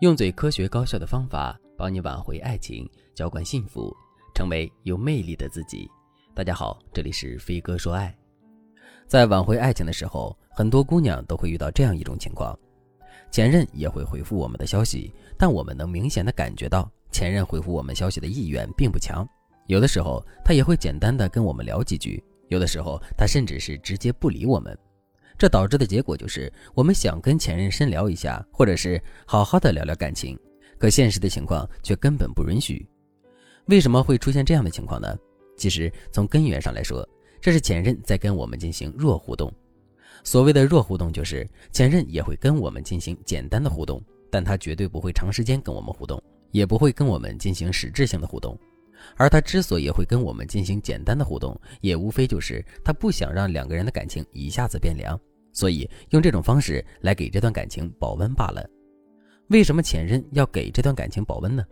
用最科学高效的方法帮你挽回爱情，浇灌幸福，成为有魅力的自己。大家好，这里是飞哥说爱。在挽回爱情的时候，很多姑娘都会遇到这样一种情况：前任也会回复我们的消息，但我们能明显的感觉到前任回复我们消息的意愿并不强。有的时候他也会简单的跟我们聊几句，有的时候他甚至是直接不理我们。这导致的结果就是，我们想跟前任深聊一下，或者是好好的聊聊感情，可现实的情况却根本不允许。为什么会出现这样的情况呢？其实从根源上来说，这是前任在跟我们进行弱互动。所谓的弱互动，就是前任也会跟我们进行简单的互动，但他绝对不会长时间跟我们互动，也不会跟我们进行实质性的互动。而他之所以会跟我们进行简单的互动，也无非就是他不想让两个人的感情一下子变凉，所以用这种方式来给这段感情保温罢了。为什么前任要给这段感情保温呢？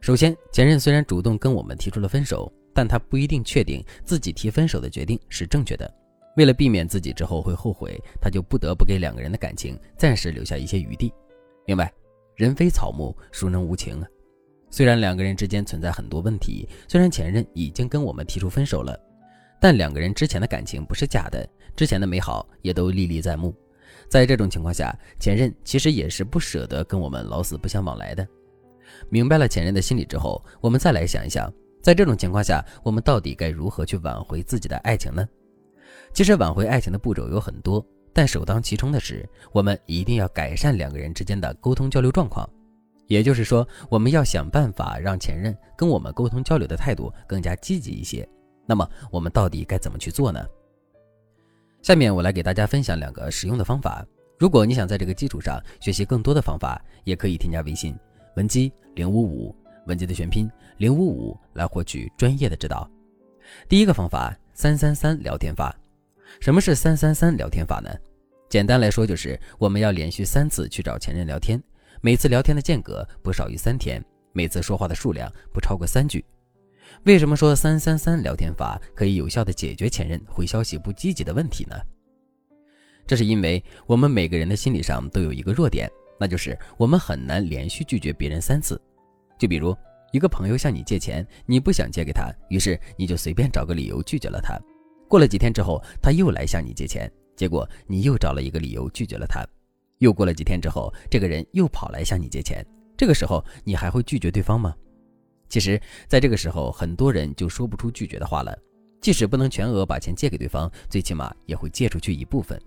首先，前任虽然主动跟我们提出了分手，但他不一定确定自己提分手的决定是正确的。为了避免自己之后会后悔，他就不得不给两个人的感情暂时留下一些余地。另外，人非草木，孰能无情啊？虽然两个人之间存在很多问题，虽然前任已经跟我们提出分手了，但两个人之前的感情不是假的，之前的美好也都历历在目。在这种情况下，前任其实也是不舍得跟我们老死不相往来的。明白了前任的心理之后，我们再来想一想，在这种情况下，我们到底该如何去挽回自己的爱情呢？其实挽回爱情的步骤有很多，但首当其冲的是，我们一定要改善两个人之间的沟通交流状况。也就是说，我们要想办法让前任跟我们沟通交流的态度更加积极一些。那么，我们到底该怎么去做呢？下面我来给大家分享两个实用的方法。如果你想在这个基础上学习更多的方法，也可以添加微信文姬零五五，文姬的全拼零五五，来获取专业的指导。第一个方法：三三三聊天法。什么是三三三聊天法呢？简单来说，就是我们要连续三次去找前任聊天。每次聊天的间隔不少于三天，每次说话的数量不超过三句。为什么说三三三聊天法可以有效的解决前任回消息不积极的问题呢？这是因为我们每个人的心理上都有一个弱点，那就是我们很难连续拒绝别人三次。就比如一个朋友向你借钱，你不想借给他，于是你就随便找个理由拒绝了他。过了几天之后，他又来向你借钱，结果你又找了一个理由拒绝了他。又过了几天之后，这个人又跑来向你借钱，这个时候你还会拒绝对方吗？其实，在这个时候，很多人就说不出拒绝的话了。即使不能全额把钱借给对方，最起码也会借出去一部分。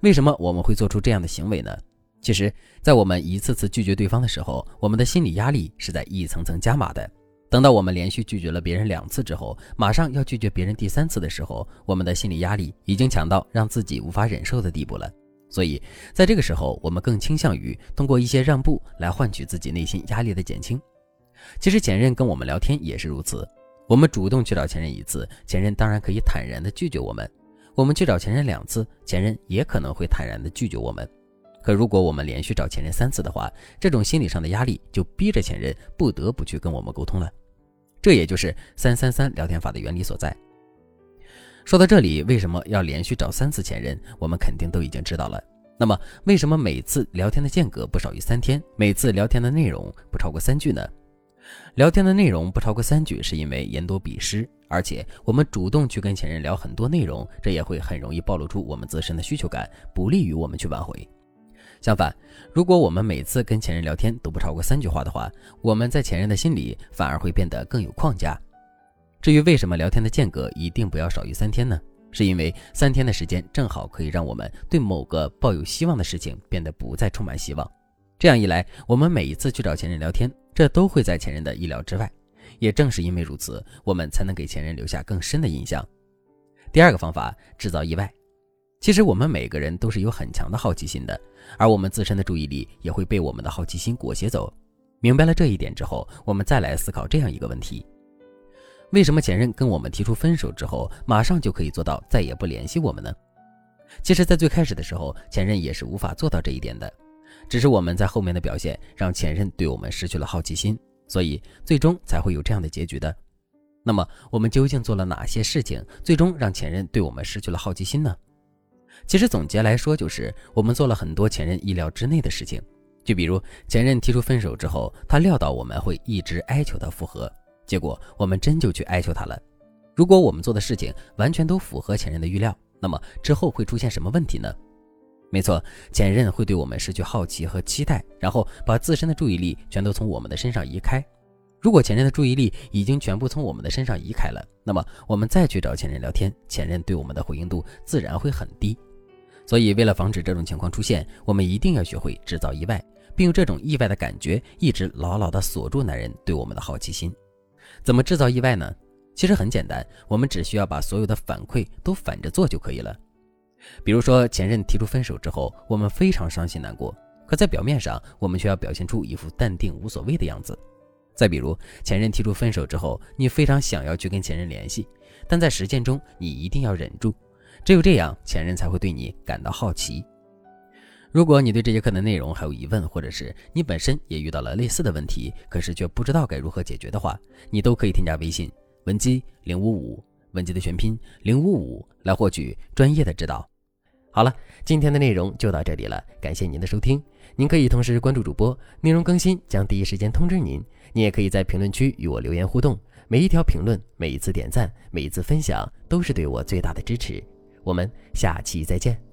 为什么我们会做出这样的行为呢？其实，在我们一次次拒绝对方的时候，我们的心理压力是在一层层加码的。等到我们连续拒绝了别人两次之后，马上要拒绝别人第三次的时候，我们的心理压力已经强到让自己无法忍受的地步了。所以，在这个时候，我们更倾向于通过一些让步来换取自己内心压力的减轻。其实，前任跟我们聊天也是如此。我们主动去找前任一次，前任当然可以坦然的拒绝我们；我们去找前任两次，前任也可能会坦然的拒绝我们。可如果我们连续找前任三次的话，这种心理上的压力就逼着前任不得不去跟我们沟通了。这也就是三三三聊天法的原理所在。说到这里，为什么要连续找三次前任？我们肯定都已经知道了。那么，为什么每次聊天的间隔不少于三天，每次聊天的内容不超过三句呢？聊天的内容不超过三句，是因为言多必失，而且我们主动去跟前任聊很多内容，这也会很容易暴露出我们自身的需求感，不利于我们去挽回。相反，如果我们每次跟前任聊天都不超过三句话的话，我们在前任的心里反而会变得更有框架。至于为什么聊天的间隔一定不要少于三天呢？是因为三天的时间正好可以让我们对某个抱有希望的事情变得不再充满希望。这样一来，我们每一次去找前任聊天，这都会在前任的意料之外。也正是因为如此，我们才能给前任留下更深的印象。第二个方法，制造意外。其实我们每个人都是有很强的好奇心的，而我们自身的注意力也会被我们的好奇心裹挟走。明白了这一点之后，我们再来思考这样一个问题。为什么前任跟我们提出分手之后，马上就可以做到再也不联系我们呢？其实，在最开始的时候，前任也是无法做到这一点的，只是我们在后面的表现让前任对我们失去了好奇心，所以最终才会有这样的结局的。那么，我们究竟做了哪些事情，最终让前任对我们失去了好奇心呢？其实总结来说，就是我们做了很多前任意料之内的事情，就比如前任提出分手之后，他料到我们会一直哀求他复合，结果我们真就去哀求他了。如果我们做的事情完全都符合前任的预料，那么之后会出现什么问题呢？没错，前任会对我们失去好奇和期待，然后把自身的注意力全都从我们的身上移开。如果前任的注意力已经全部从我们的身上移开了，那么我们再去找前任聊天，前任对我们的回应度自然会很低。所以，为了防止这种情况出现，我们一定要学会制造意外，并用这种意外的感觉一直牢牢地锁住男人对我们的好奇心。怎么制造意外呢？其实很简单，我们只需要把所有的反馈都反着做就可以了。比如说，前任提出分手之后，我们非常伤心难过，可在表面上，我们却要表现出一副淡定无所谓的样子。再比如，前任提出分手之后，你非常想要去跟前任联系，但在实践中你一定要忍住，只有这样，前任才会对你感到好奇。如果你对这节课的内容还有疑问，或者是你本身也遇到了类似的问题，可是却不知道该如何解决的话，你都可以添加微信文姬零五五，文姬的全拼零五五，来获取专业的指导。好了，今天的内容就到这里了，感谢您的收听。您可以同时关注主播，内容更新将第一时间通知您。您也可以在评论区与我留言互动，每一条评论、每一次点赞、每一次分享，都是对我最大的支持。我们下期再见。